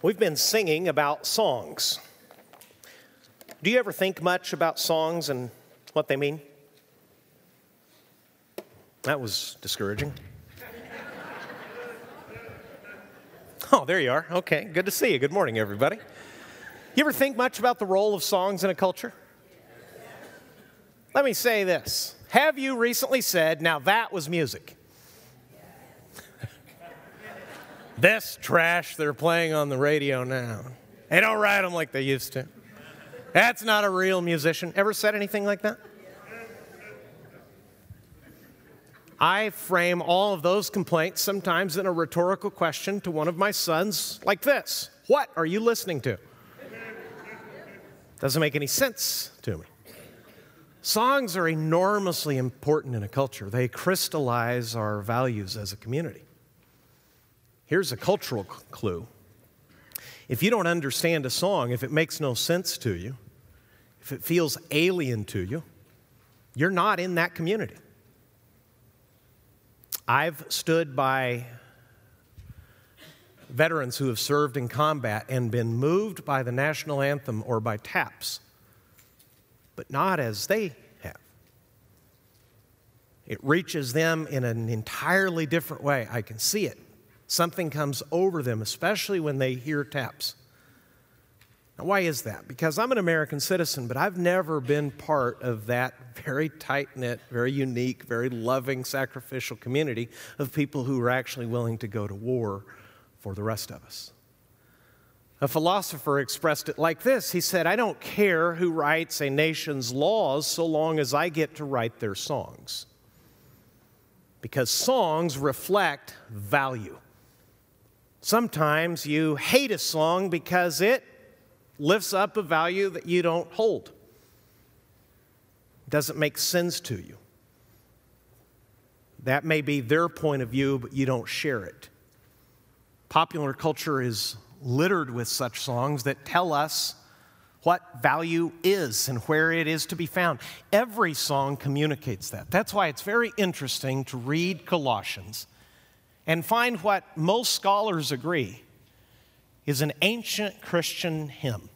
We've been singing about songs. Do you ever think much about songs and what they mean? That was discouraging. Oh, there you are. Okay, good to see you. Good morning, everybody. You ever think much about the role of songs in a culture? Let me say this Have you recently said, now that was music? This trash they're playing on the radio now. They don't write them like they used to. That's not a real musician. Ever said anything like that? I frame all of those complaints sometimes in a rhetorical question to one of my sons, like this What are you listening to? Doesn't make any sense to me. Songs are enormously important in a culture, they crystallize our values as a community. Here's a cultural clue if you don't understand a song, if it makes no sense to you, if it feels alien to you, you're not in that community. I've stood by veterans who have served in combat and been moved by the national anthem or by taps, but not as they have. It reaches them in an entirely different way. I can see it. Something comes over them, especially when they hear taps. Now, why is that? Because I'm an American citizen, but I've never been part of that very tight knit, very unique, very loving, sacrificial community of people who are actually willing to go to war for the rest of us. A philosopher expressed it like this He said, I don't care who writes a nation's laws so long as I get to write their songs. Because songs reflect value. Sometimes you hate a song because it lifts up a value that you don't hold. Doesn't make sense to you. That may be their point of view, but you don't share it. Popular culture is littered with such songs that tell us what value is and where it is to be found. Every song communicates that. That's why it's very interesting to read Colossians and find what most scholars agree is an ancient Christian hymn.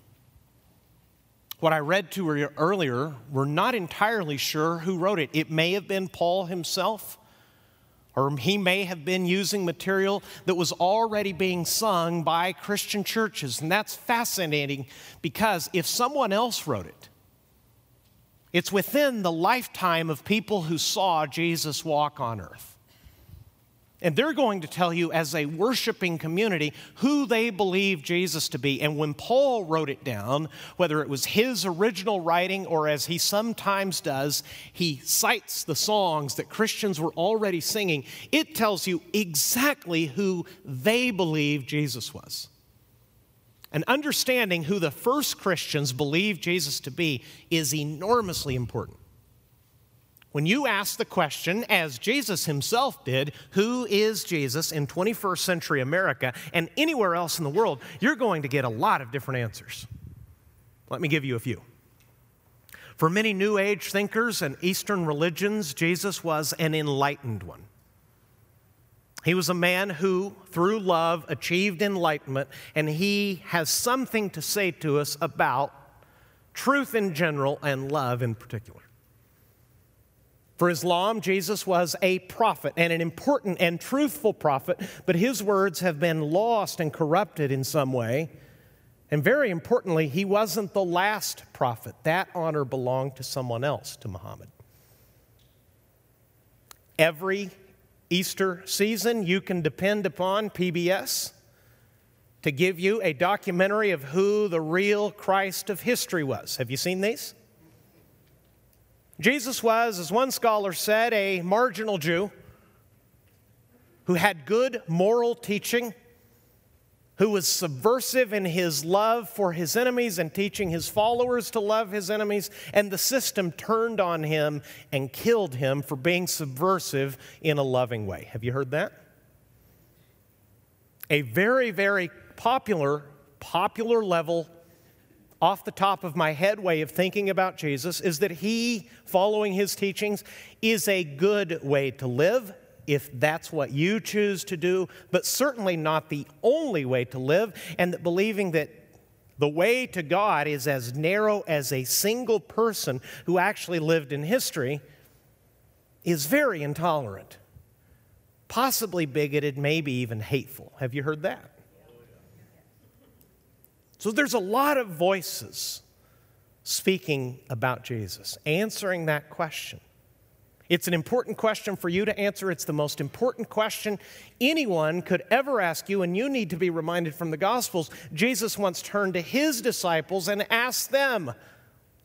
What I read to you earlier, we're not entirely sure who wrote it. It may have been Paul himself, or he may have been using material that was already being sung by Christian churches. And that's fascinating because if someone else wrote it, it's within the lifetime of people who saw Jesus walk on earth. And they're going to tell you, as a worshiping community, who they believe Jesus to be. And when Paul wrote it down, whether it was his original writing or as he sometimes does, he cites the songs that Christians were already singing. It tells you exactly who they believe Jesus was. And understanding who the first Christians believed Jesus to be is enormously important. When you ask the question, as Jesus himself did, who is Jesus in 21st century America and anywhere else in the world, you're going to get a lot of different answers. Let me give you a few. For many New Age thinkers and Eastern religions, Jesus was an enlightened one. He was a man who, through love, achieved enlightenment, and he has something to say to us about truth in general and love in particular. For Islam, Jesus was a prophet and an important and truthful prophet, but his words have been lost and corrupted in some way. And very importantly, he wasn't the last prophet. That honor belonged to someone else, to Muhammad. Every Easter season, you can depend upon PBS to give you a documentary of who the real Christ of history was. Have you seen these? Jesus was, as one scholar said, a marginal Jew who had good moral teaching, who was subversive in his love for his enemies and teaching his followers to love his enemies, and the system turned on him and killed him for being subversive in a loving way. Have you heard that? A very, very popular, popular level off the top of my head way of thinking about Jesus is that he, following his teachings, is a good way to live, if that's what you choose to do, but certainly not the only way to live, and that believing that the way to God is as narrow as a single person who actually lived in history is very intolerant, possibly bigoted, maybe even hateful. Have you heard that? So there's a lot of voices speaking about Jesus, answering that question. It's an important question for you to answer. It's the most important question anyone could ever ask you, and you need to be reminded from the Gospels. Jesus once turned to his disciples and asked them,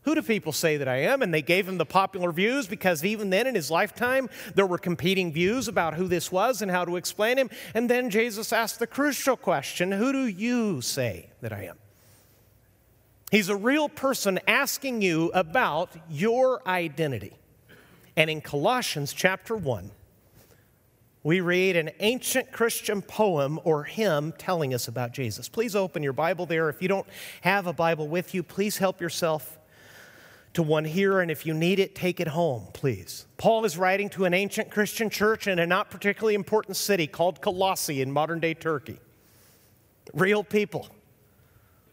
Who do people say that I am? And they gave him the popular views because even then in his lifetime, there were competing views about who this was and how to explain him. And then Jesus asked the crucial question Who do you say that I am? He's a real person asking you about your identity. And in Colossians chapter 1, we read an ancient Christian poem or hymn telling us about Jesus. Please open your Bible there. If you don't have a Bible with you, please help yourself to one here, and if you need it, take it home, please. Paul is writing to an ancient Christian church in a not particularly important city called Colossae in modern day Turkey. Real people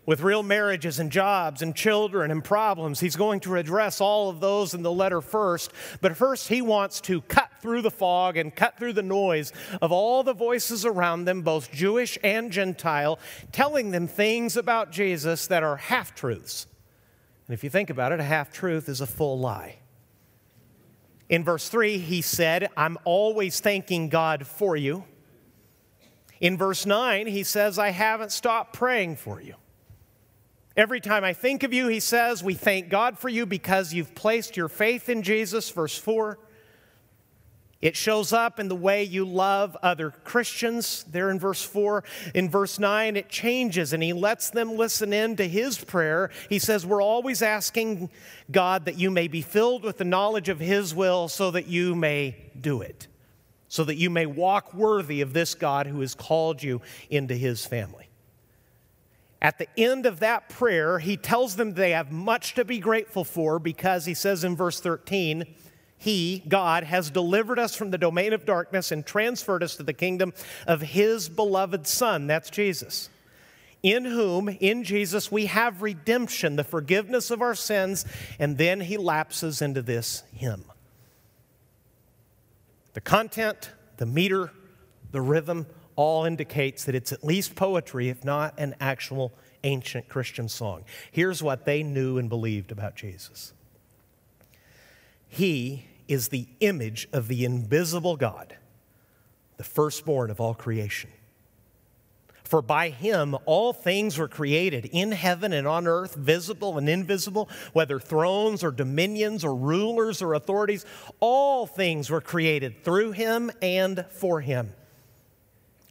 with real marriages and jobs and children and problems. He's going to address all of those in the letter first. But first, he wants to cut through the fog and cut through the noise of all the voices around them, both Jewish and Gentile, telling them things about Jesus that are half truths. And if you think about it, a half truth is a full lie. In verse 3, he said, I'm always thanking God for you. In verse 9, he says, I haven't stopped praying for you. Every time I think of you, he says, we thank God for you because you've placed your faith in Jesus. Verse 4. It shows up in the way you love other Christians, there in verse 4. In verse 9, it changes and he lets them listen in to his prayer. He says, We're always asking God that you may be filled with the knowledge of his will so that you may do it, so that you may walk worthy of this God who has called you into his family. At the end of that prayer, he tells them they have much to be grateful for because he says in verse 13, He, God, has delivered us from the domain of darkness and transferred us to the kingdom of His beloved Son. That's Jesus. In whom, in Jesus, we have redemption, the forgiveness of our sins, and then he lapses into this hymn. The content, the meter, the rhythm, all indicates that it's at least poetry, if not an actual ancient Christian song. Here's what they knew and believed about Jesus He is the image of the invisible God, the firstborn of all creation. For by him all things were created in heaven and on earth, visible and invisible, whether thrones or dominions or rulers or authorities, all things were created through him and for him.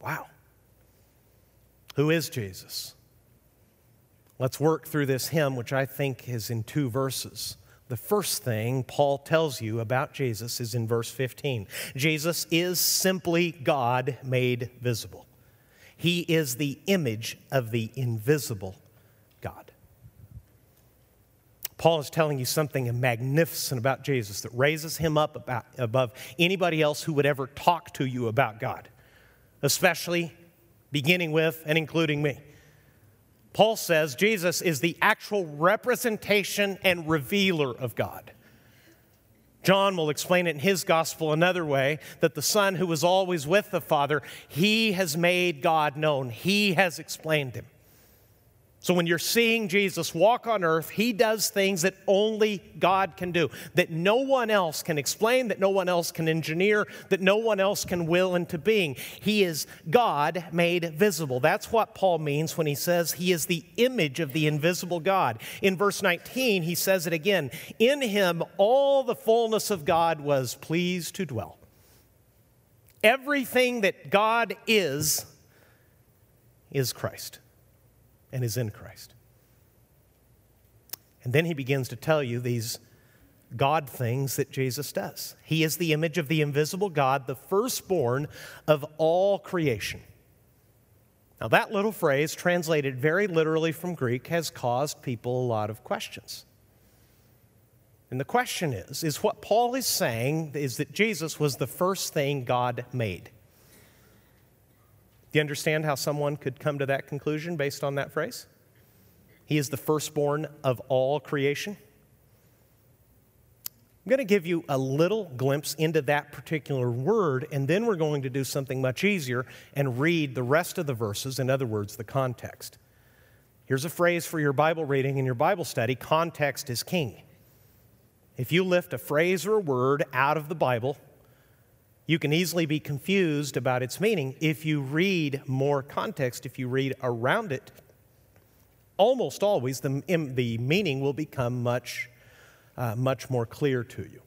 Wow. Who is Jesus? Let's work through this hymn, which I think is in two verses. The first thing Paul tells you about Jesus is in verse 15. Jesus is simply God made visible. He is the image of the invisible God. Paul is telling you something magnificent about Jesus that raises him up about, above anybody else who would ever talk to you about God especially beginning with and including me. Paul says Jesus is the actual representation and revealer of God. John will explain it in his gospel another way that the Son, who was always with the Father, he has made God known, he has explained him. So when you're seeing Jesus walk on earth, he does things that only God can do, that no one else can explain, that no one else can engineer, that no one else can will into being. He is God made visible. That's what Paul means when he says he is the image of the invisible God. In verse 19, he says it again In him all the fullness of God was pleased to dwell. Everything that God is, is Christ and is in Christ. And then he begins to tell you these God things that Jesus does. He is the image of the invisible God, the firstborn of all creation. Now, that little phrase, translated very literally from Greek, has caused people a lot of questions. And the question is is what Paul is saying is that Jesus was the first thing God made. Do you understand how someone could come to that conclusion based on that phrase? He is the firstborn of all creation. I'm going to give you a little glimpse into that particular word, and then we're going to do something much easier and read the rest of the verses, in other words, the context. Here's a phrase for your Bible reading and your Bible study context is king. If you lift a phrase or a word out of the Bible, you can easily be confused about its meaning. If you read more context, if you read around it, almost always the, the meaning will become much uh, much more clear to you.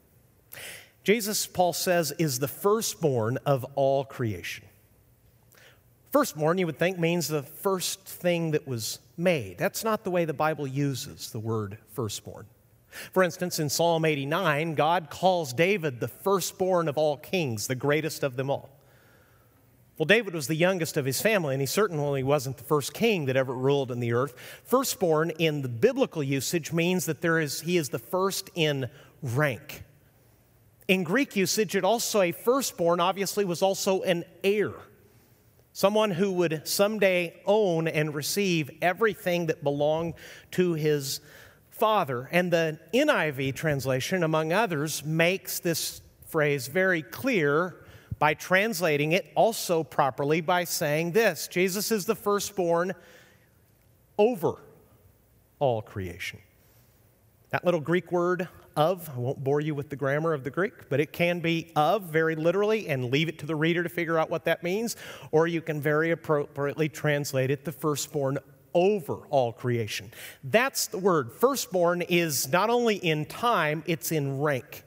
Jesus, Paul says, is the firstborn of all creation. Firstborn, you would think, means the first thing that was made. That's not the way the Bible uses the word firstborn. For instance, in Psalm 89, God calls David the firstborn of all kings, the greatest of them all. Well, David was the youngest of his family, and he certainly wasn't the first king that ever ruled in the earth. Firstborn in the biblical usage means that there is, he is the first in rank. In Greek usage, it also, a firstborn obviously was also an heir, someone who would someday own and receive everything that belonged to his father. And the NIV translation, among others, makes this phrase very clear by translating it also properly by saying this Jesus is the firstborn over all creation. That little Greek word of, I won't bore you with the grammar of the Greek, but it can be of very literally and leave it to the reader to figure out what that means, or you can very appropriately translate it the firstborn over all creation. That's the word. Firstborn is not only in time, it's in rank.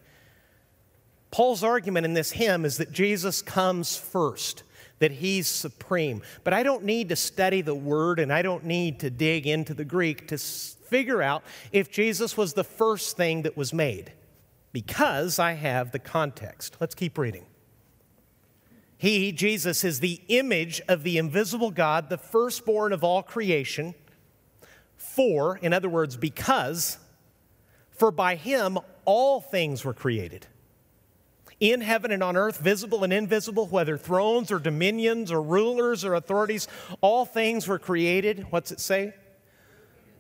Paul's argument in this hymn is that Jesus comes first, that he's supreme. But I don't need to study the word and I don't need to dig into the Greek to figure out if Jesus was the first thing that was made, because I have the context. Let's keep reading. He, Jesus, is the image of the invisible God, the firstborn of all creation. For, in other words, because, for by him all things were created in heaven and on earth, visible and invisible, whether thrones or dominions or rulers or authorities, all things were created. What's it say?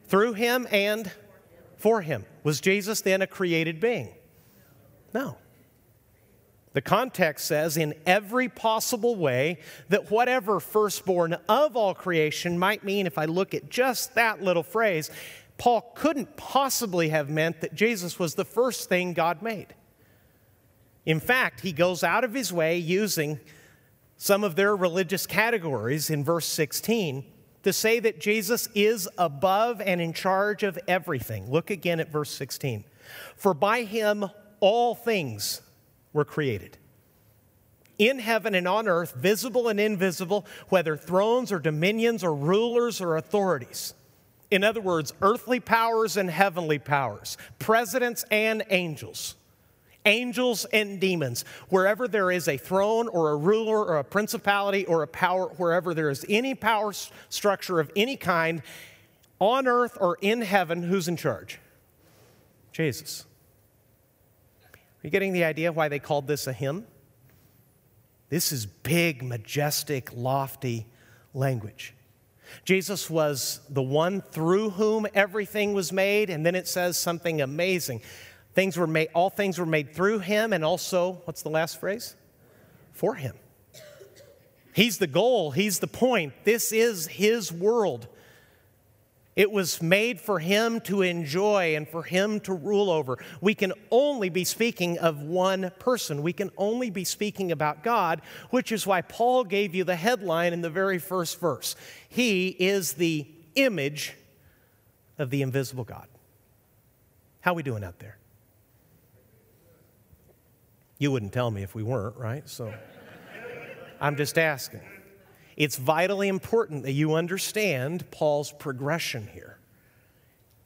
Through him and for him. Was Jesus then a created being? No. The context says, in every possible way, that whatever firstborn of all creation might mean, if I look at just that little phrase, Paul couldn't possibly have meant that Jesus was the first thing God made. In fact, he goes out of his way using some of their religious categories in verse 16 to say that Jesus is above and in charge of everything. Look again at verse 16. For by him all things were created. In heaven and on earth, visible and invisible, whether thrones or dominions or rulers or authorities. In other words, earthly powers and heavenly powers, presidents and angels angels and demons. Wherever there is a throne or a ruler or a principality or a power, wherever there is any power structure of any kind on earth or in heaven, who's in charge? Jesus. You getting the idea why they called this a hymn? This is big, majestic, lofty language. Jesus was the one through whom everything was made, and then it says something amazing. Things were made, all things were made through him, and also, what's the last phrase? For him. He's the goal, he's the point. This is his world. It was made for him to enjoy and for him to rule over. We can only be speaking of one person. We can only be speaking about God, which is why Paul gave you the headline in the very first verse. He is the image of the invisible God. How are we doing out there? You wouldn't tell me if we weren't, right? So I'm just asking. It's vitally important that you understand Paul's progression here.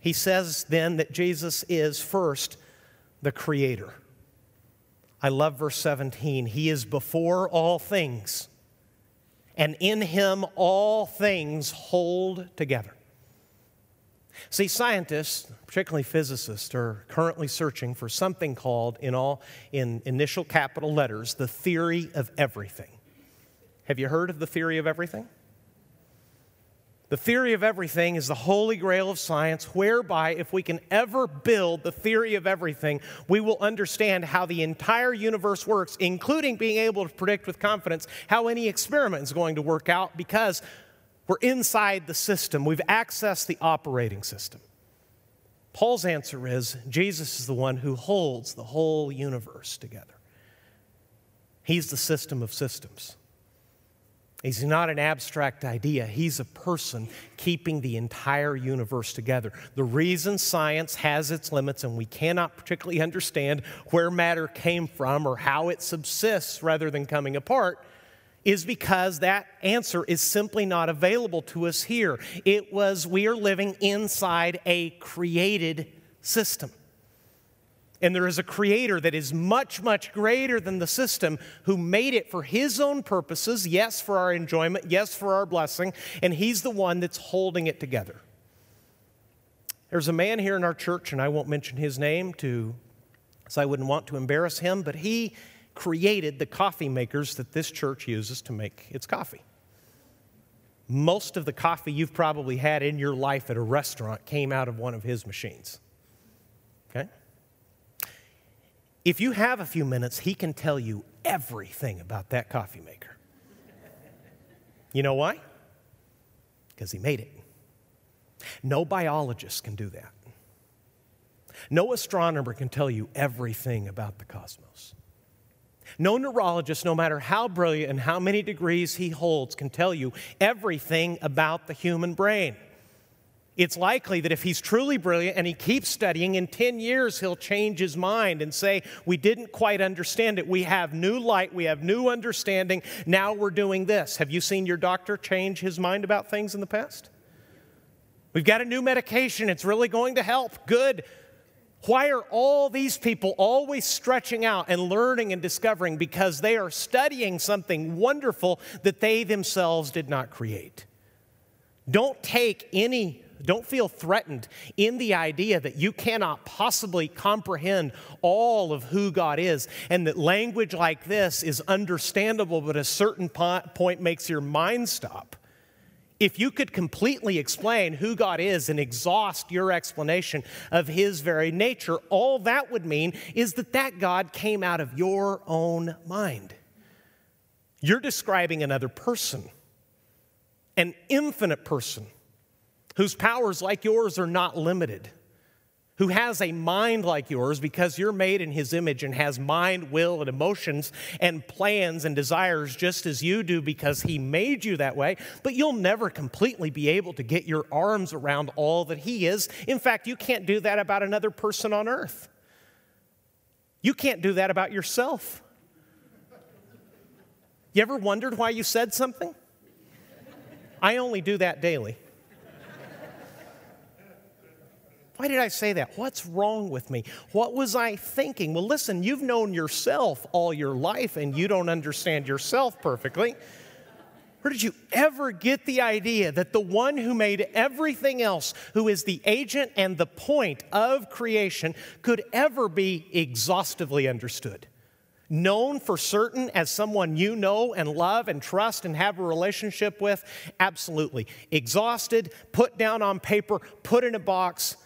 He says then that Jesus is first the creator. I love verse 17. He is before all things, and in him all things hold together. See, scientists, particularly physicists, are currently searching for something called, in all in initial capital letters, the theory of everything. Have you heard of the theory of everything? The theory of everything is the holy grail of science, whereby, if we can ever build the theory of everything, we will understand how the entire universe works, including being able to predict with confidence how any experiment is going to work out because we're inside the system. We've accessed the operating system. Paul's answer is Jesus is the one who holds the whole universe together. He's the system of systems. He's not an abstract idea. He's a person keeping the entire universe together. The reason science has its limits and we cannot particularly understand where matter came from or how it subsists rather than coming apart is because that answer is simply not available to us here. It was, we are living inside a created system. And there is a creator that is much, much greater than the system who made it for his own purposes, yes, for our enjoyment, yes, for our blessing, and he's the one that's holding it together. There's a man here in our church, and I won't mention his name to, so I wouldn't want to embarrass him, but he created the coffee makers that this church uses to make its coffee. Most of the coffee you've probably had in your life at a restaurant came out of one of his machines. Okay? If you have a few minutes, he can tell you everything about that coffee maker. You know why? Because he made it. No biologist can do that. No astronomer can tell you everything about the cosmos. No neurologist, no matter how brilliant and how many degrees he holds, can tell you everything about the human brain it's likely that if he's truly brilliant and he keeps studying, in 10 years he'll change his mind and say, We didn't quite understand it. We have new light, we have new understanding. Now we're doing this. Have you seen your doctor change his mind about things in the past? We've got a new medication, it's really going to help. Good. Why are all these people always stretching out and learning and discovering? Because they are studying something wonderful that they themselves did not create. Don't take any don't feel threatened in the idea that you cannot possibly comprehend all of who God is and that language like this is understandable, but a certain point makes your mind stop. If you could completely explain who God is and exhaust your explanation of His very nature, all that would mean is that that God came out of your own mind. You're describing another person, an infinite person whose powers, like yours, are not limited, who has a mind like yours because you're made in his image and has mind, will, and emotions and plans and desires just as you do because he made you that way, but you'll never completely be able to get your arms around all that he is. In fact, you can't do that about another person on earth. You can't do that about yourself. You ever wondered why you said something? I only do that daily. Why did I say that? What's wrong with me? What was I thinking? Well, listen, you've known yourself all your life and you don't understand yourself perfectly. Where did you ever get the idea that the one who made everything else, who is the agent and the point of creation, could ever be exhaustively understood? Known for certain as someone you know and love and trust and have a relationship with? Absolutely. Exhausted, put down on paper, put in a box,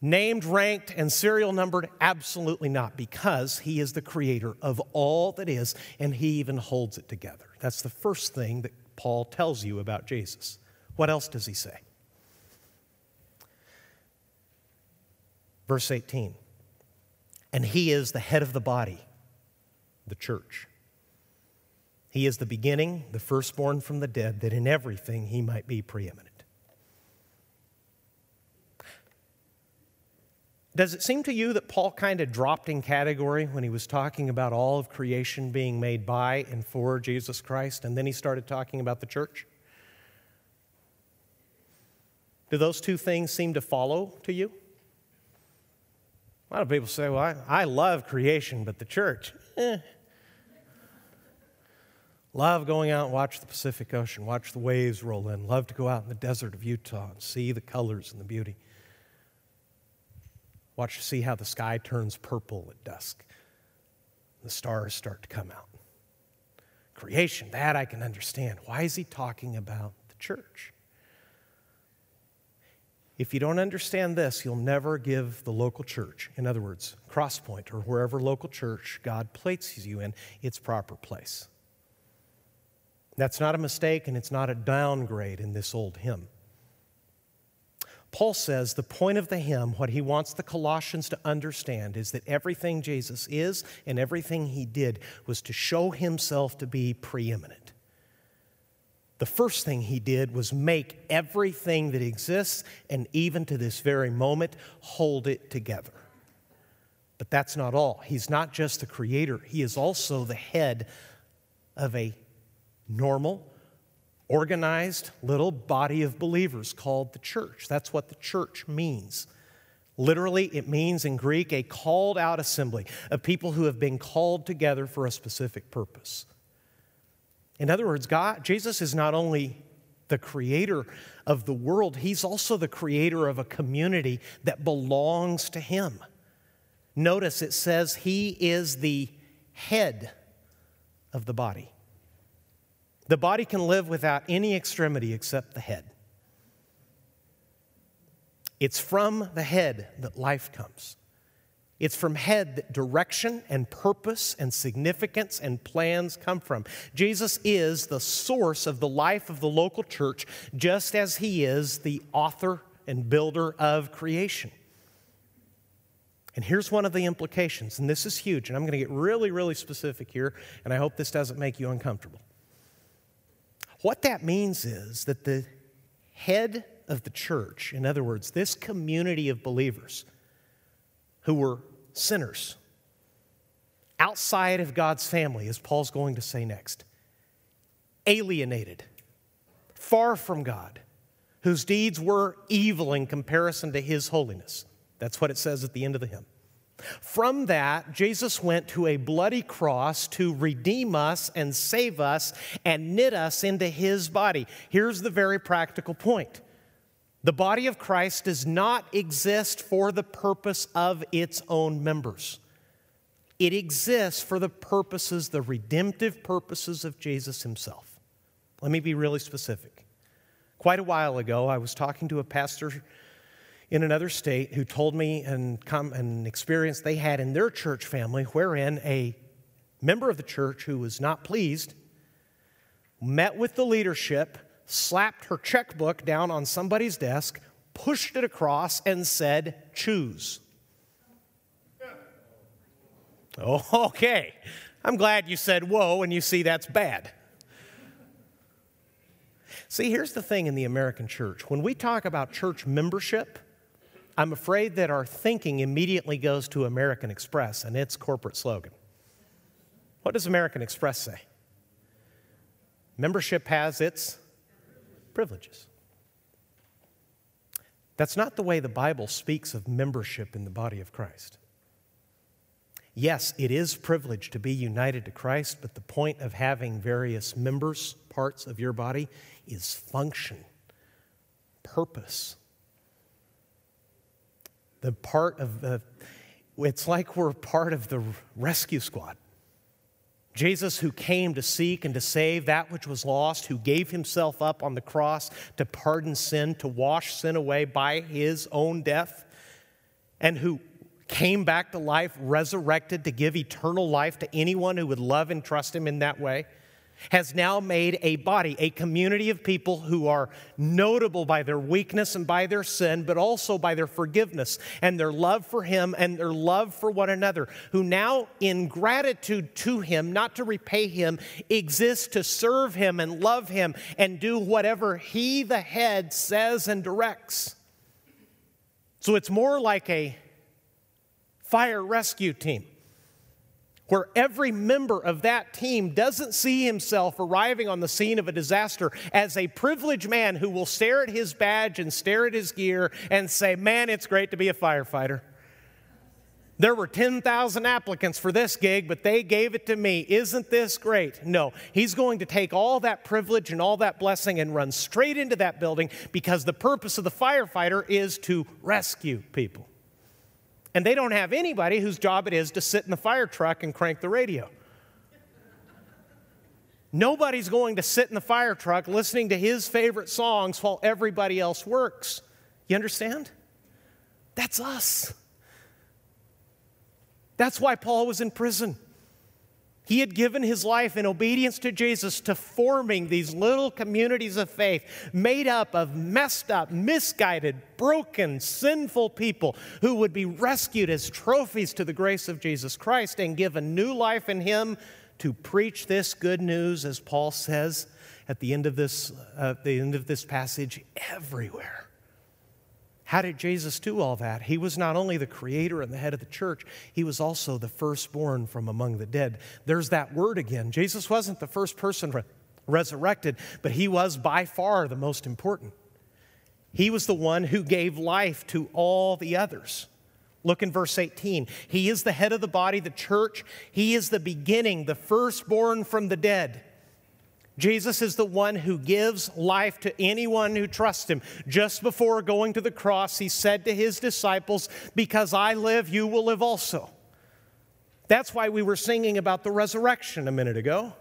Named, ranked, and serial numbered? Absolutely not, because he is the creator of all that is, and he even holds it together. That's the first thing that Paul tells you about Jesus. What else does he say? Verse 18 And he is the head of the body, the church. He is the beginning, the firstborn from the dead, that in everything he might be preeminent. Does it seem to you that Paul kind of dropped in category when he was talking about all of creation being made by and for Jesus Christ, and then he started talking about the church? Do those two things seem to follow to you? A lot of people say, well, I, I love creation, but the church, eh. Love going out and watch the Pacific Ocean, watch the waves roll in. Love to go out in the desert of Utah and see the colors and the beauty. Watch see how the sky turns purple at dusk. The stars start to come out. Creation, that I can understand. Why is he talking about the church? If you don't understand this, you'll never give the local church, in other words, Crosspoint or wherever local church God places you in, its proper place. That's not a mistake and it's not a downgrade in this old hymn. Paul says the point of the hymn, what he wants the Colossians to understand, is that everything Jesus is and everything he did was to show himself to be preeminent. The first thing he did was make everything that exists, and even to this very moment, hold it together. But that's not all. He's not just the creator, he is also the head of a normal, organized little body of believers called the church. That's what the church means. Literally, it means in Greek a called out assembly of people who have been called together for a specific purpose. In other words, God, Jesus is not only the creator of the world, he's also the creator of a community that belongs to him. Notice it says he is the head of the body. The body can live without any extremity except the head. It's from the head that life comes. It's from head that direction and purpose and significance and plans come from. Jesus is the source of the life of the local church, just as he is the author and builder of creation. And here's one of the implications, and this is huge, and I'm going to get really, really specific here, and I hope this doesn't make you uncomfortable. What that means is that the head of the church, in other words, this community of believers who were sinners, outside of God's family, as Paul's going to say next, alienated, far from God, whose deeds were evil in comparison to his holiness. That's what it says at the end of the hymn. From that, Jesus went to a bloody cross to redeem us and save us and knit us into his body. Here's the very practical point the body of Christ does not exist for the purpose of its own members. It exists for the purposes, the redemptive purposes of Jesus himself. Let me be really specific. Quite a while ago, I was talking to a pastor in another state who told me an, an experience they had in their church family wherein a member of the church who was not pleased met with the leadership, slapped her checkbook down on somebody's desk, pushed it across, and said, Choose. Oh, okay. I'm glad you said whoa and you see that's bad. See, here's the thing in the American church. When we talk about church membership, I'm afraid that our thinking immediately goes to American Express and its corporate slogan. What does American Express say? Membership has its privileges. That's not the way the Bible speaks of membership in the body of Christ. Yes, it is privilege to be united to Christ, but the point of having various members, parts of your body, is function, purpose, the part of the, it's like we're part of the rescue squad. Jesus, who came to seek and to save that which was lost, who gave himself up on the cross to pardon sin, to wash sin away by his own death, and who came back to life, resurrected to give eternal life to anyone who would love and trust him in that way has now made a body, a community of people who are notable by their weakness and by their sin, but also by their forgiveness and their love for Him and their love for one another, who now, in gratitude to Him, not to repay Him, exist to serve Him and love Him and do whatever He, the head, says and directs. So it's more like a fire rescue team where every member of that team doesn't see himself arriving on the scene of a disaster as a privileged man who will stare at his badge and stare at his gear and say, Man, it's great to be a firefighter. There were 10,000 applicants for this gig, but they gave it to me. Isn't this great? No, he's going to take all that privilege and all that blessing and run straight into that building because the purpose of the firefighter is to rescue people. And they don't have anybody whose job it is to sit in the fire truck and crank the radio. Nobody's going to sit in the fire truck listening to his favorite songs while everybody else works. You understand? That's us. That's why Paul was in prison. He had given his life in obedience to Jesus to forming these little communities of faith made up of messed up, misguided, broken, sinful people who would be rescued as trophies to the grace of Jesus Christ and given new life in Him to preach this good news, as Paul says at the end of this, uh, the end of this passage, everywhere. How did Jesus do all that? He was not only the creator and the head of the church, he was also the firstborn from among the dead. There's that word again. Jesus wasn't the first person re- resurrected, but he was by far the most important. He was the one who gave life to all the others. Look in verse 18. He is the head of the body, the church. He is the beginning, the firstborn from the dead. Jesus is the one who gives life to anyone who trusts him. Just before going to the cross, he said to his disciples, Because I live, you will live also. That's why we were singing about the resurrection a minute ago.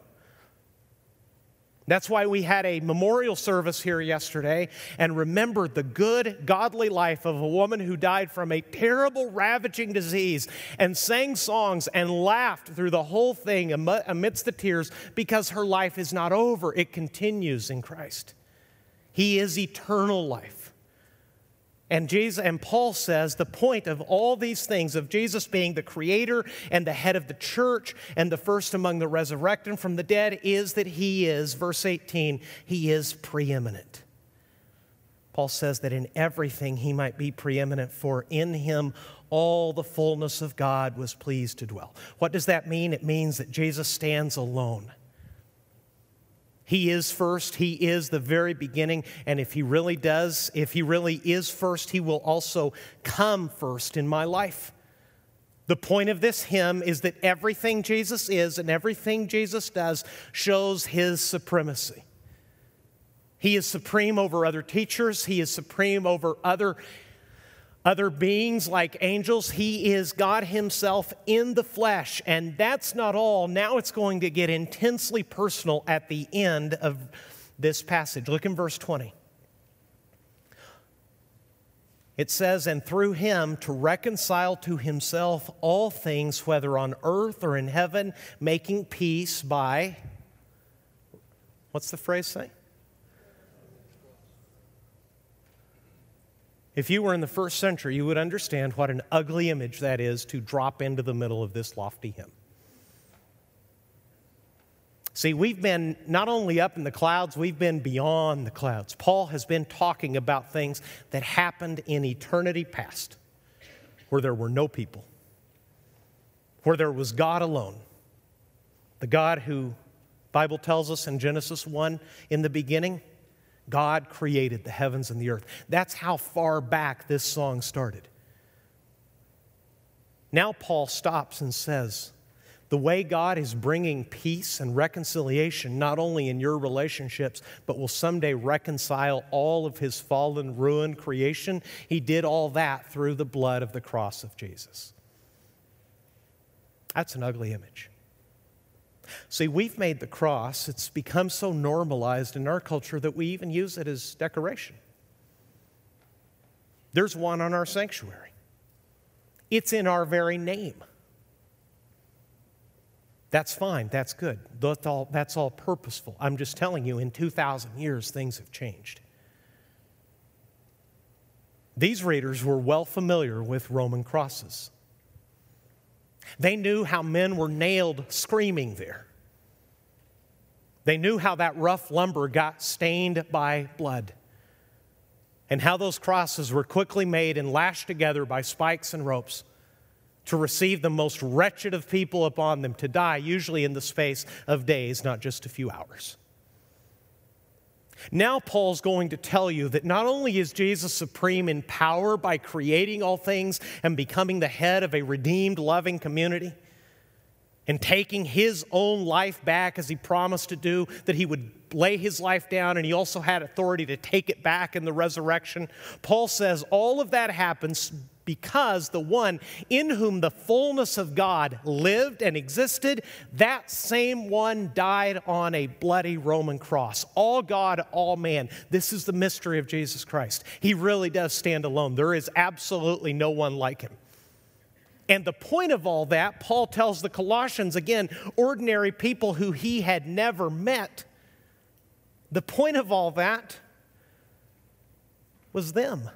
That's why we had a memorial service here yesterday and remembered the good, godly life of a woman who died from a terrible, ravaging disease and sang songs and laughed through the whole thing amidst the tears because her life is not over. It continues in Christ. He is eternal life. And Jesus and Paul says the point of all these things of Jesus being the creator and the head of the church and the first among the resurrected from the dead is that he is verse 18 he is preeminent. Paul says that in everything he might be preeminent for in him all the fullness of God was pleased to dwell. What does that mean? It means that Jesus stands alone. He is first. He is the very beginning. And if He really does, if He really is first, He will also come first in my life. The point of this hymn is that everything Jesus is and everything Jesus does shows His supremacy. He is supreme over other teachers, He is supreme over other other beings like angels. He is God Himself in the flesh. And that's not all. Now it's going to get intensely personal at the end of this passage. Look in verse 20. It says, And through him to reconcile to himself all things, whether on earth or in heaven, making peace by, what's the phrase say? If you were in the first century, you would understand what an ugly image that is to drop into the middle of this lofty hymn. See, we've been not only up in the clouds, we've been beyond the clouds. Paul has been talking about things that happened in eternity past, where there were no people, where there was God alone. The God who Bible tells us in Genesis 1 in the beginning God created the heavens and the earth. That's how far back this song started. Now, Paul stops and says, The way God is bringing peace and reconciliation, not only in your relationships, but will someday reconcile all of his fallen, ruined creation, he did all that through the blood of the cross of Jesus. That's an ugly image. See, we've made the cross, it's become so normalized in our culture that we even use it as decoration. There's one on our sanctuary, it's in our very name. That's fine, that's good. That's all, that's all purposeful. I'm just telling you, in 2,000 years, things have changed. These readers were well familiar with Roman crosses. They knew how men were nailed screaming there. They knew how that rough lumber got stained by blood and how those crosses were quickly made and lashed together by spikes and ropes to receive the most wretched of people upon them to die, usually in the space of days, not just a few hours. Now, Paul's going to tell you that not only is Jesus supreme in power by creating all things and becoming the head of a redeemed, loving community, and taking his own life back as he promised to do, that he would lay his life down and he also had authority to take it back in the resurrection. Paul says all of that happens because the one in whom the fullness of God lived and existed, that same one died on a bloody Roman cross. All God, all man. This is the mystery of Jesus Christ. He really does stand alone. There is absolutely no one like him. And the point of all that, Paul tells the Colossians, again, ordinary people who he had never met, the point of all that was them.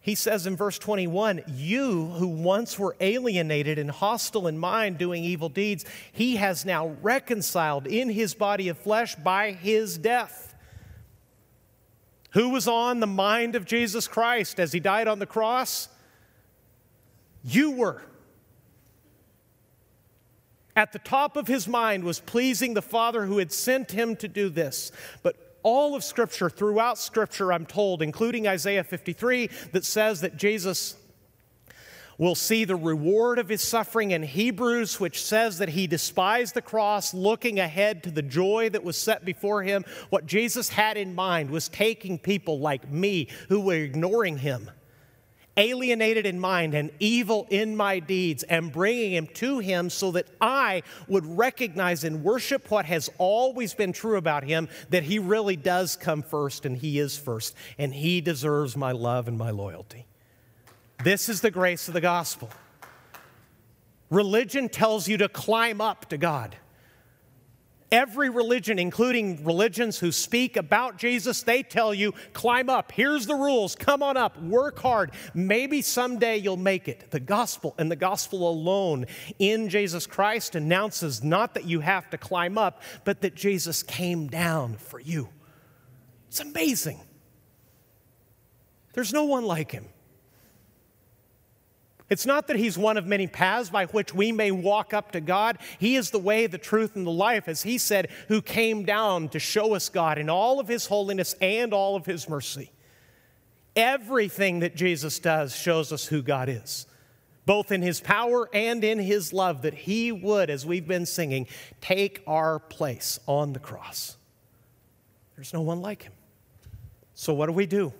He says in verse 21 You who once were alienated and hostile in mind, doing evil deeds, he has now reconciled in his body of flesh by his death. Who was on the mind of Jesus Christ as he died on the cross? You were. At the top of his mind was pleasing the Father who had sent him to do this. But all of Scripture, throughout Scripture, I'm told, including Isaiah 53, that says that Jesus will see the reward of his suffering in Hebrews, which says that he despised the cross, looking ahead to the joy that was set before him. What Jesus had in mind was taking people like me who were ignoring him alienated in mind and evil in my deeds, and bringing him to him so that I would recognize and worship what has always been true about him that he really does come first and he is first, and he deserves my love and my loyalty. This is the grace of the gospel. Religion tells you to climb up to God. Every religion, including religions who speak about Jesus, they tell you, climb up. Here's the rules. Come on up. Work hard. Maybe someday you'll make it. The gospel and the gospel alone in Jesus Christ announces not that you have to climb up, but that Jesus came down for you. It's amazing. There's no one like him. It's not that He's one of many paths by which we may walk up to God. He is the way, the truth, and the life, as He said, who came down to show us God in all of His holiness and all of His mercy. Everything that Jesus does shows us who God is, both in His power and in His love, that He would, as we've been singing, take our place on the cross. There's no one like Him. So, what do we do?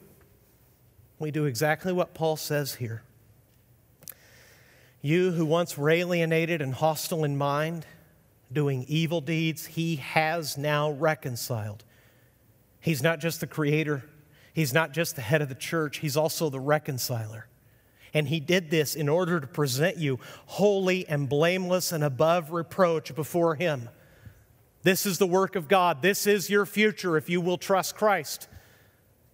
We do exactly what Paul says here. You who once were alienated and hostile in mind, doing evil deeds, he has now reconciled. He's not just the creator, he's not just the head of the church, he's also the reconciler. And he did this in order to present you holy and blameless and above reproach before him. This is the work of God. This is your future if you will trust Christ.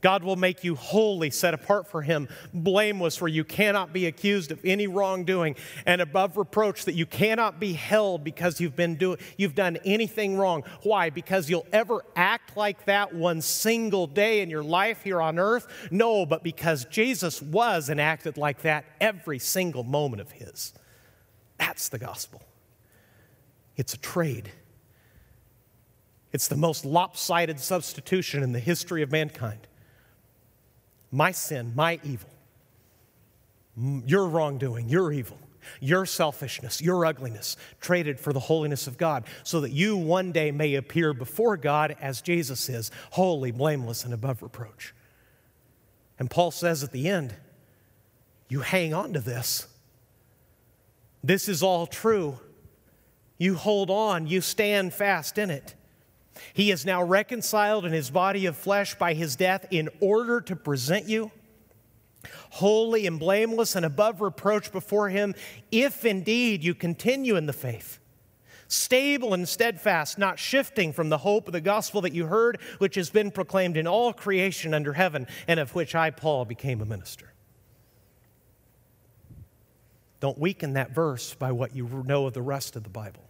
God will make you holy, set apart for Him, blameless, where you cannot be accused of any wrongdoing, and above reproach that you cannot be held because you've, been do- you've done anything wrong. Why? Because you'll ever act like that one single day in your life here on earth? No, but because Jesus was and acted like that every single moment of His. That's the gospel. It's a trade. It's the most lopsided substitution in the history of mankind my sin, my evil, your wrongdoing, your evil, your selfishness, your ugliness, traded for the holiness of God, so that you one day may appear before God as Jesus is, holy, blameless, and above reproach. And Paul says at the end, you hang on to this. This is all true. You hold on, you stand fast in it. He is now reconciled in his body of flesh by his death in order to present you holy and blameless and above reproach before him, if indeed you continue in the faith. Stable and steadfast, not shifting from the hope of the gospel that you heard, which has been proclaimed in all creation under heaven, and of which I, Paul, became a minister. Don't weaken that verse by what you know of the rest of the Bible.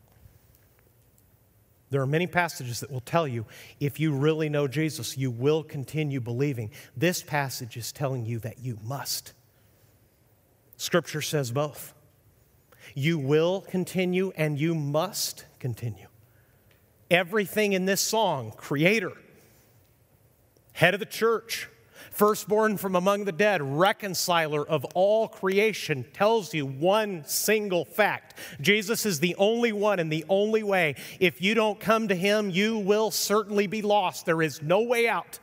There are many passages that will tell you if you really know Jesus, you will continue believing. This passage is telling you that you must. Scripture says both. You will continue and you must continue. Everything in this song, creator, head of the church, firstborn from among the dead, reconciler of all creation, tells you one single fact Jesus is the only one and the only way. If you don't come to him, you will certainly be lost. There is no way out.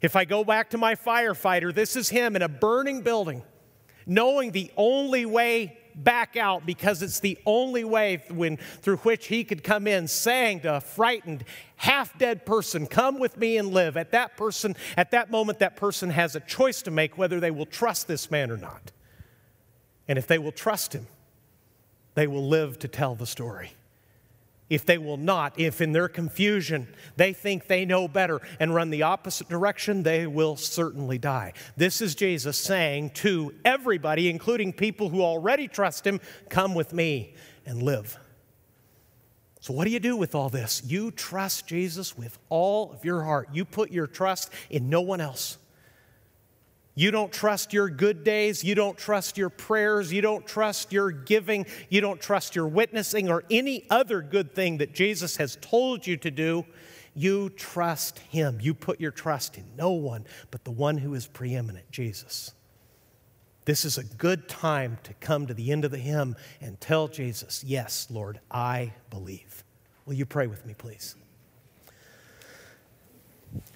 If I go back to my firefighter, this is him in a burning building, knowing the only way back out because it's the only way when, through which he could come in, saying to a frightened, half dead person, Come with me and live. At that person, at that moment, that person has a choice to make whether they will trust this man or not. And if they will trust him, they will live to tell the story if they will not, if in their confusion they think they know better and run the opposite direction, they will certainly die. This is Jesus saying to everybody, including people who already trust him, Come with me and live. So, what do you do with all this? You trust Jesus with all of your heart. You put your trust in no one else. You don't trust your good days. You don't trust your prayers. You don't trust your giving. You don't trust your witnessing or any other good thing that Jesus has told you to do. You trust Him. You put your trust in no one but the one who is preeminent, Jesus. This is a good time to come to the end of the hymn and tell Jesus, Yes, Lord, I believe. Will you pray with me, please?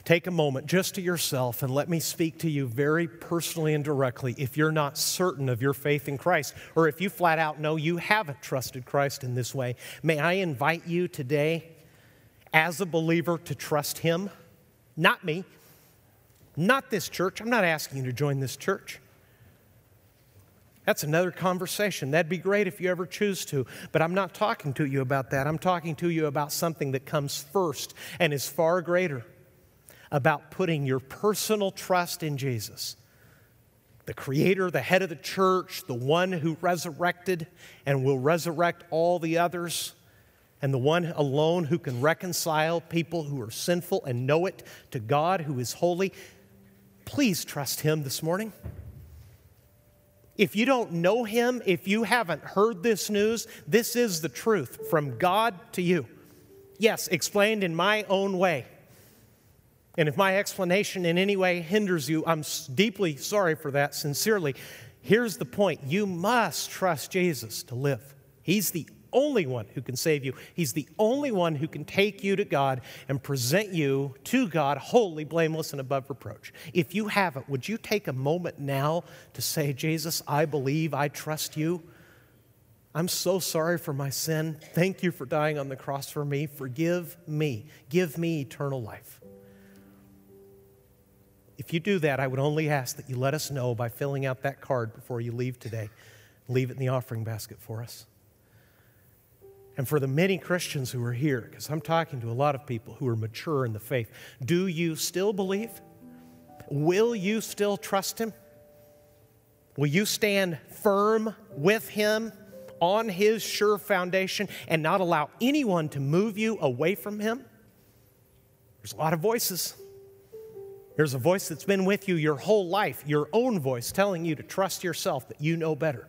Take a moment just to yourself and let me speak to you very personally and directly if you're not certain of your faith in Christ, or if you flat out know you haven't trusted Christ in this way. May I invite you today, as a believer, to trust Him? Not me, not this church. I'm not asking you to join this church. That's another conversation. That'd be great if you ever choose to. But I'm not talking to you about that. I'm talking to you about something that comes first and is far greater about putting your personal trust in Jesus, the Creator, the head of the church, the one who resurrected and will resurrect all the others, and the one alone who can reconcile people who are sinful and know it to God who is holy. Please trust Him this morning. If you don't know Him, if you haven't heard this news, this is the truth from God to you. Yes, explained in my own way. And if my explanation in any way hinders you, I'm deeply sorry for that, sincerely. Here's the point you must trust Jesus to live. He's the only one who can save you. He's the only one who can take you to God and present you to God holy blameless and above reproach. If you haven't, would you take a moment now to say, Jesus, I believe, I trust you? I'm so sorry for my sin. Thank you for dying on the cross for me. Forgive me. Give me eternal life. If you do that, I would only ask that you let us know by filling out that card before you leave today. Leave it in the offering basket for us. And for the many Christians who are here, because I'm talking to a lot of people who are mature in the faith, do you still believe? Will you still trust Him? Will you stand firm with Him on His sure foundation and not allow anyone to move you away from Him? There's a lot of voices. There's a voice that's been with you your whole life, your own voice telling you to trust yourself that you know better.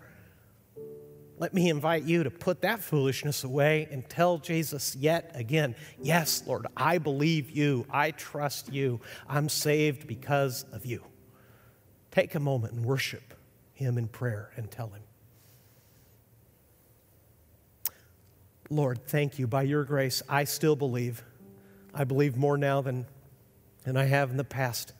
Let me invite you to put that foolishness away and tell Jesus yet again, Yes, Lord, I believe you. I trust you. I'm saved because of you. Take a moment and worship Him in prayer and tell Him. Lord, thank you. By your grace, I still believe. I believe more now than than I have in the past.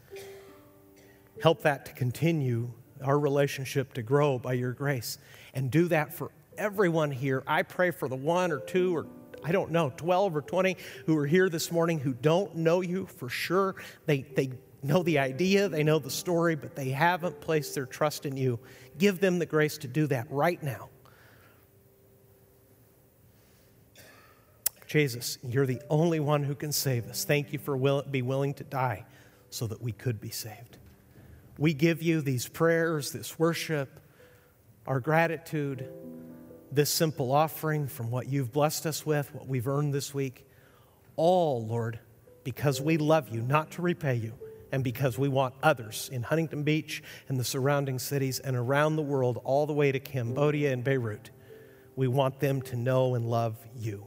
Help that to continue, our relationship to grow by your grace. And do that for everyone here. I pray for the one or two or I don't know, 12 or 20 who are here this morning who don't know you for sure. They, they know the idea, they know the story, but they haven't placed their trust in you. Give them the grace to do that right now. Jesus, you're the only one who can save us. Thank you for will, be willing to die so that we could be saved. We give you these prayers, this worship, our gratitude, this simple offering from what you've blessed us with, what we've earned this week. All, Lord, because we love you, not to repay you, and because we want others in Huntington Beach and the surrounding cities and around the world, all the way to Cambodia and Beirut. We want them to know and love you.